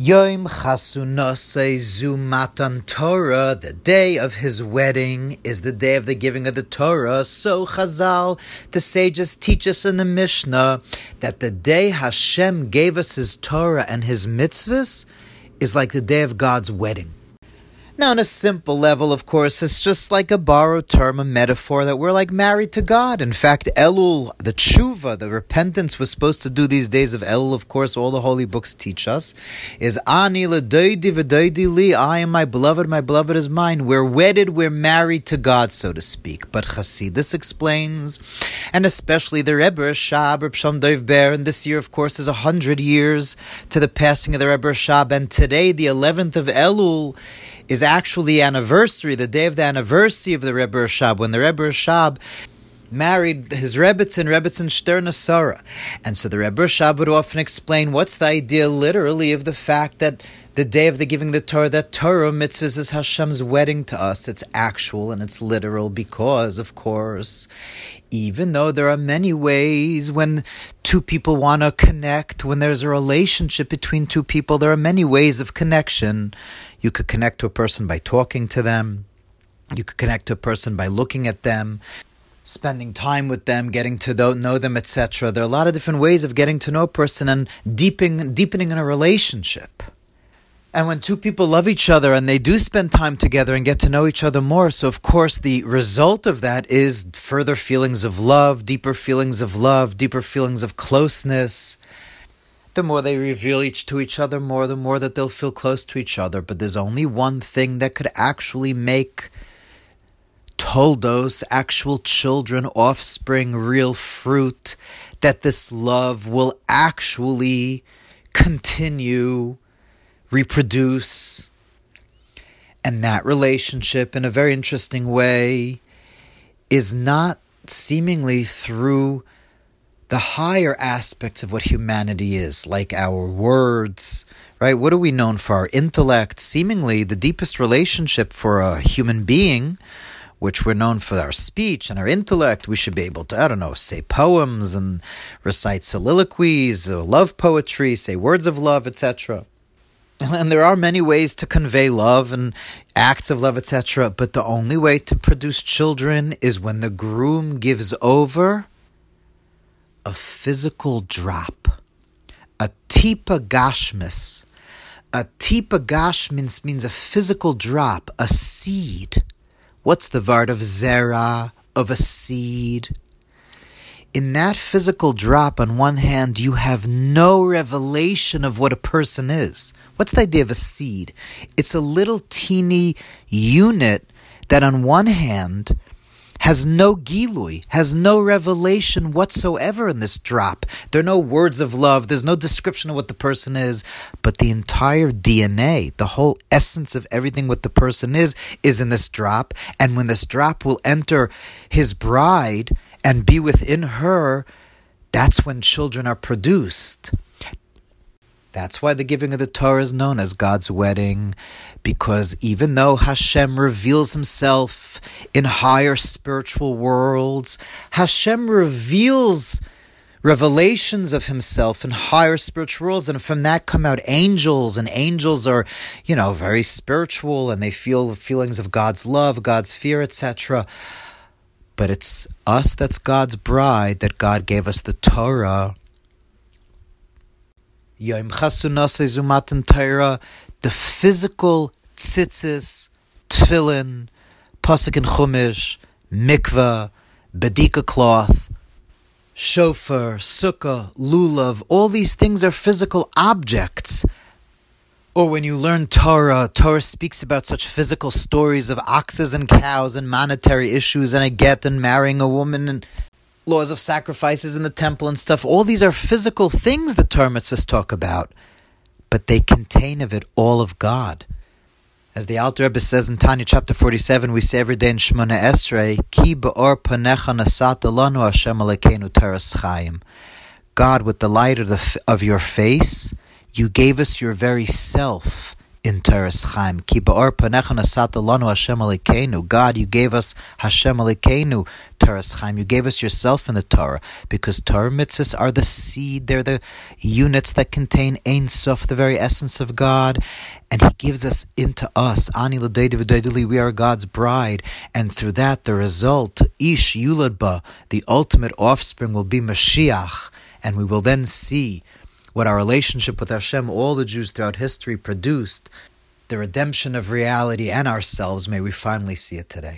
Yom Chasunose Zumatan Torah, the day of his wedding, is the day of the giving of the Torah. So Chazal, the sages teach us in the Mishnah that the day Hashem gave us his Torah and his mitzvahs is like the day of God's wedding. Now, on a simple level, of course, it's just like a borrowed term, a metaphor that we're like married to God. In fact, Elul, the tshuva, the repentance we're supposed to do these days of Elul, of course, all the holy books teach us, is Ani li, I am my beloved, my beloved is mine. We're wedded, we're married to God, so to speak. But Chasidus explains, and especially the Rebbe Rashab, Reb Sholom Dov Ber, and this year, of course, is a hundred years to the passing of the Rebbe Rashab, and today, the 11th of Elul, is actually anniversary, the day of the anniversary of the Rebbe Rashab, when the Rebbe Rashab married his Rebbitzin, Rebbitzin Shterna Sarah. And so the Rebbe Rashab would often explain what's the idea literally of the fact that the day of the giving the Torah, that Torah mitzvahs is Hashem's wedding to us. It's actual and it's literal because, of course, even though there are many ways when two people want to connect, when there's a relationship between two people, there are many ways of connection. You could connect to a person by talking to them. You could connect to a person by looking at them, spending time with them, getting to know them, etc. There are a lot of different ways of getting to know a person and deepening, deepening in a relationship. And when two people love each other and they do spend time together and get to know each other more, so of course the result of that is further feelings of love, deeper feelings of love, deeper feelings of closeness the more they reveal each to each other more, the more that they'll feel close to each other. But there's only one thing that could actually make toldos, actual children, offspring, real fruit, that this love will actually continue, reproduce. And that relationship, in a very interesting way, is not seemingly through the higher aspects of what humanity is, like our words, right? What are we known for? Our intellect, seemingly the deepest relationship for a human being, which we're known for our speech and our intellect. We should be able to, I don't know, say poems and recite soliloquies, or love poetry, say words of love, etc. And there are many ways to convey love and acts of love, etc. But the only way to produce children is when the groom gives over a physical drop, a tipa gashmis. A tipa gashmis means a physical drop, a seed. What's the vart of zera, of a seed? In that physical drop, on one hand, you have no revelation of what a person is. What's the idea of a seed? It's a little teeny unit that, on one hand, has no gilui, has no revelation whatsoever in this drop. There are no words of love, there's no description of what the person is, but the entire DNA, the whole essence of everything what the person is, is in this drop. And when this drop will enter his bride and be within her, that's when children are produced. That's why the giving of the Torah is known as God's wedding, because even though Hashem reveals himself in higher spiritual worlds, Hashem reveals revelations of himself in higher spiritual worlds, and from that come out angels, and angels are, you know, very spiritual and they feel the feelings of God's love, God's fear, etc. But it's us that's God's bride, that God gave us the Torah Yom Chasunase Zumatan Torah, the physical tzitzis, tefillin, pasuk and chumash, mikvah, bedika cloth, shofar, sukkah, lulav, all these things are physical objects. Or when you learn Torah, Torah speaks about such physical stories of oxes and cows and monetary issues and a get and marrying a woman and laws of sacrifices in the temple and stuff. All these are physical things the Torah talk about, but they contain of it all of God. As the Alter Rebbe says in Tanya chapter 47, we say every day in Shemona Esrei, Ki ba'or panecha nasata lanu Hashem Elokeinu teras chayim. God, with the light of, the, of your face, you gave us your very self in Teres Chaim. Ki ba'or panecha nasata lanu Hashem Elokeinu. God, you gave us Hashem Elokeinu, Teres Chaim. You gave us yourself in the Torah, because Torah mitzvahs are the seed. They're the units that contain Ein Sof, the very essence of God. And He gives us into us. Ani we are God's bride. And through that, the result, Ish Yuladba, the ultimate offspring, will be Mashiach. And we will then see what our relationship with Hashem, all the Jews throughout history produced, the redemption of reality and ourselves, may we finally see it today.